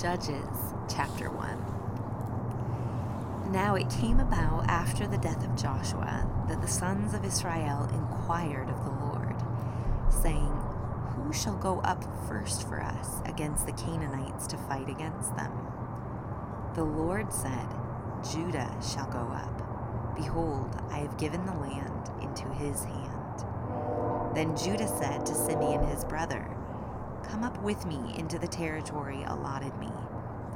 Judges chapter 1. Now it came about after the death of Joshua that the sons of Israel inquired of the Lord, saying, Who shall go up first for us against the Canaanites to fight against them? The Lord said, Judah shall go up. Behold, I have given the land into his hand. Then Judah said to Simeon his brother, Come up with me into the territory allotted me,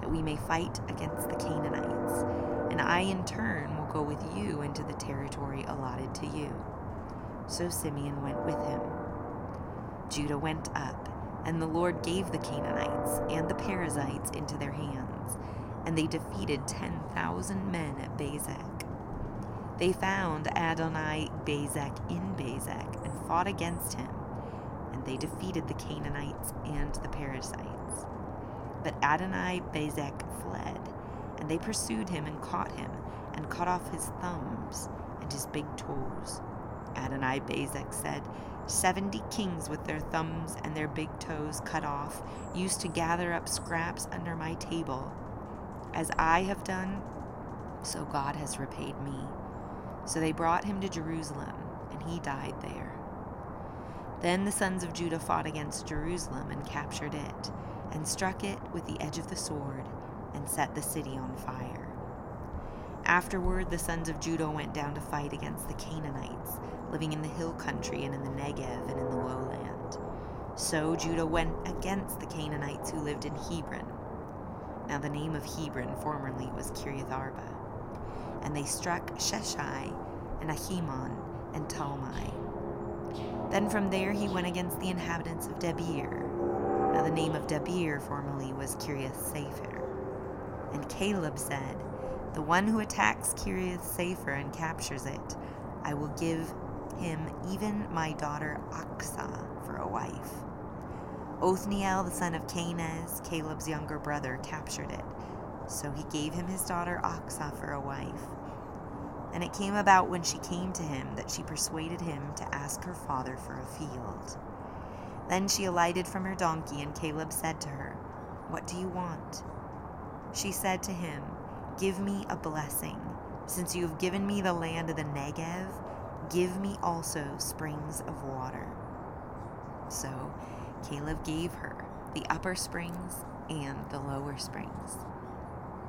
that we may fight against the Canaanites, and I in turn will go with you into the territory allotted to you. So Simeon went with him. Judah went up, and the Lord gave the Canaanites and the Perizzites into their hands, and they defeated ten thousand men at Bezek. They found Adonai Bezek in Bezek and fought against him they defeated the Canaanites and the Perizzites. But Adonai Bezek fled, and they pursued him and caught him, and cut off his thumbs and his big toes. Adonai Bezek said, Seventy kings with their thumbs and their big toes cut off used to gather up scraps under my table. As I have done, so God has repaid me. So they brought him to Jerusalem, and he died there. Then the sons of Judah fought against Jerusalem and captured it, and struck it with the edge of the sword, and set the city on fire. Afterward, the sons of Judah went down to fight against the Canaanites, living in the hill country and in the Negev and in the lowland. So Judah went against the Canaanites who lived in Hebron. Now the name of Hebron formerly was Kiriath Arba. And they struck Sheshai and Ahiman and Talmai then from there he went against the inhabitants of Debir. Now the name of Debir formerly was Kiriath Sepher. And Caleb said, The one who attacks Kiriath Sepher and captures it, I will give him even my daughter Achsah for a wife. Othniel, the son of Kenaz, Caleb's younger brother, captured it. So he gave him his daughter Achsah for a wife. And it came about when she came to him that she persuaded him to ask her father for a field. Then she alighted from her donkey, and Caleb said to her, What do you want? She said to him, Give me a blessing. Since you have given me the land of the Negev, give me also springs of water. So Caleb gave her the upper springs and the lower springs.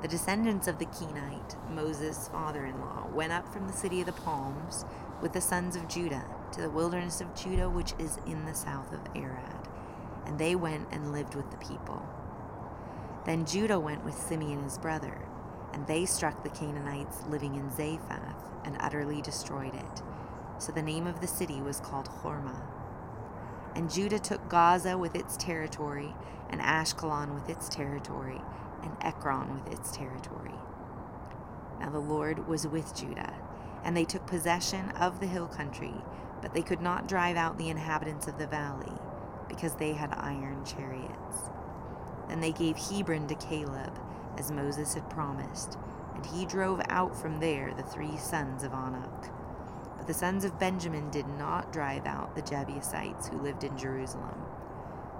The descendants of the Kenite, Moses' father in law, went up from the city of the palms with the sons of Judah to the wilderness of Judah, which is in the south of Arad. And they went and lived with the people. Then Judah went with Simeon his brother, and they struck the Canaanites living in Zephath and utterly destroyed it. So the name of the city was called Hormah. And Judah took Gaza with its territory, and Ashkelon with its territory, and Ekron with its territory. Now the Lord was with Judah, and they took possession of the hill country, but they could not drive out the inhabitants of the valley, because they had iron chariots. Then they gave Hebron to Caleb, as Moses had promised, and he drove out from there the three sons of Anak. But the sons of Benjamin did not drive out the Jebusites who lived in Jerusalem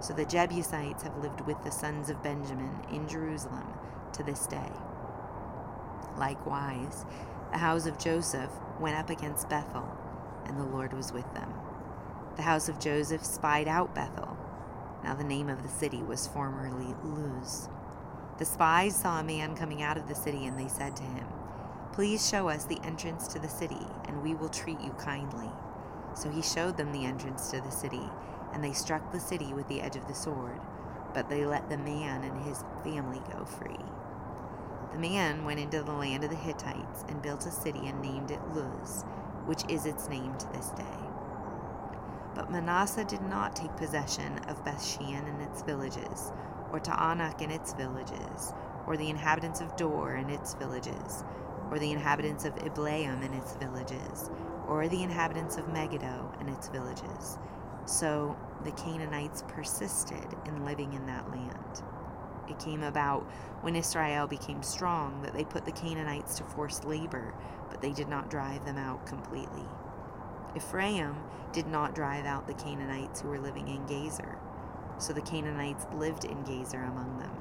so the Jebusites have lived with the sons of Benjamin in Jerusalem to this day. Likewise, the house of Joseph went up against Bethel, and the Lord was with them. The house of Joseph spied out Bethel. Now the name of the city was formerly Luz. The spies saw a man coming out of the city, and they said to him, Please show us the entrance to the city, and we will treat you kindly. So he showed them the entrance to the city, and they struck the city with the edge of the sword, but they let the man and his family go free. The man went into the land of the Hittites and built a city and named it Luz, which is its name to this day. But Manasseh did not take possession of Bethshean and its villages, or Taanach and its villages, or the inhabitants of Dor and its villages, or the inhabitants of Ibleam and its villages, or the inhabitants of Megiddo and its villages, so the Canaanites persisted in living in that land. It came about when Israel became strong that they put the Canaanites to forced labor, but they did not drive them out completely. Ephraim did not drive out the Canaanites who were living in Gezer, so the Canaanites lived in Gezer among them.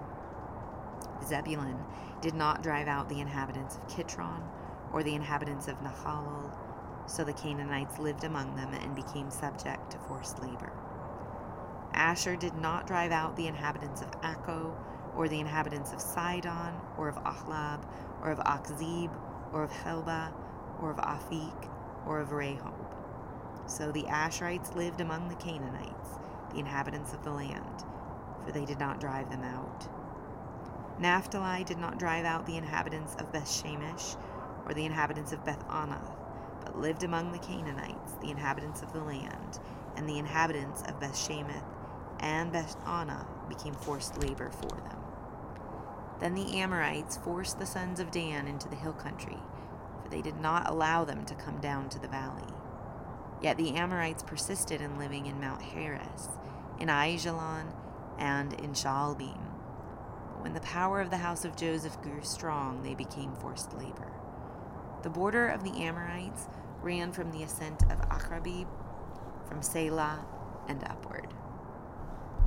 Zebulun did not drive out the inhabitants of Kitron or the inhabitants of Nahalol, so the Canaanites lived among them and became subject to forced labor. Asher did not drive out the inhabitants of Akko, or the inhabitants of Sidon, or of Ahlab, or of Achzib, or of Helba, or of Aphik, or of Rehob. So the Asherites lived among the Canaanites, the inhabitants of the land, for they did not drive them out. Naphtali did not drive out the inhabitants of Bethshemesh, or the inhabitants of Beth Anath, but lived among the Canaanites, the inhabitants of the land, and the inhabitants of Bethshemesh and Beth Anath became forced labor for them. Then the Amorites forced the sons of Dan into the hill country, for they did not allow them to come down to the valley. Yet the Amorites persisted in living in Mount Heres, in Aijalon, and in Shaalbim. But when the power of the house of Joseph grew strong, they became forced labor. The border of the Amorites ran from the ascent of Achrabib, from Sela, and upward.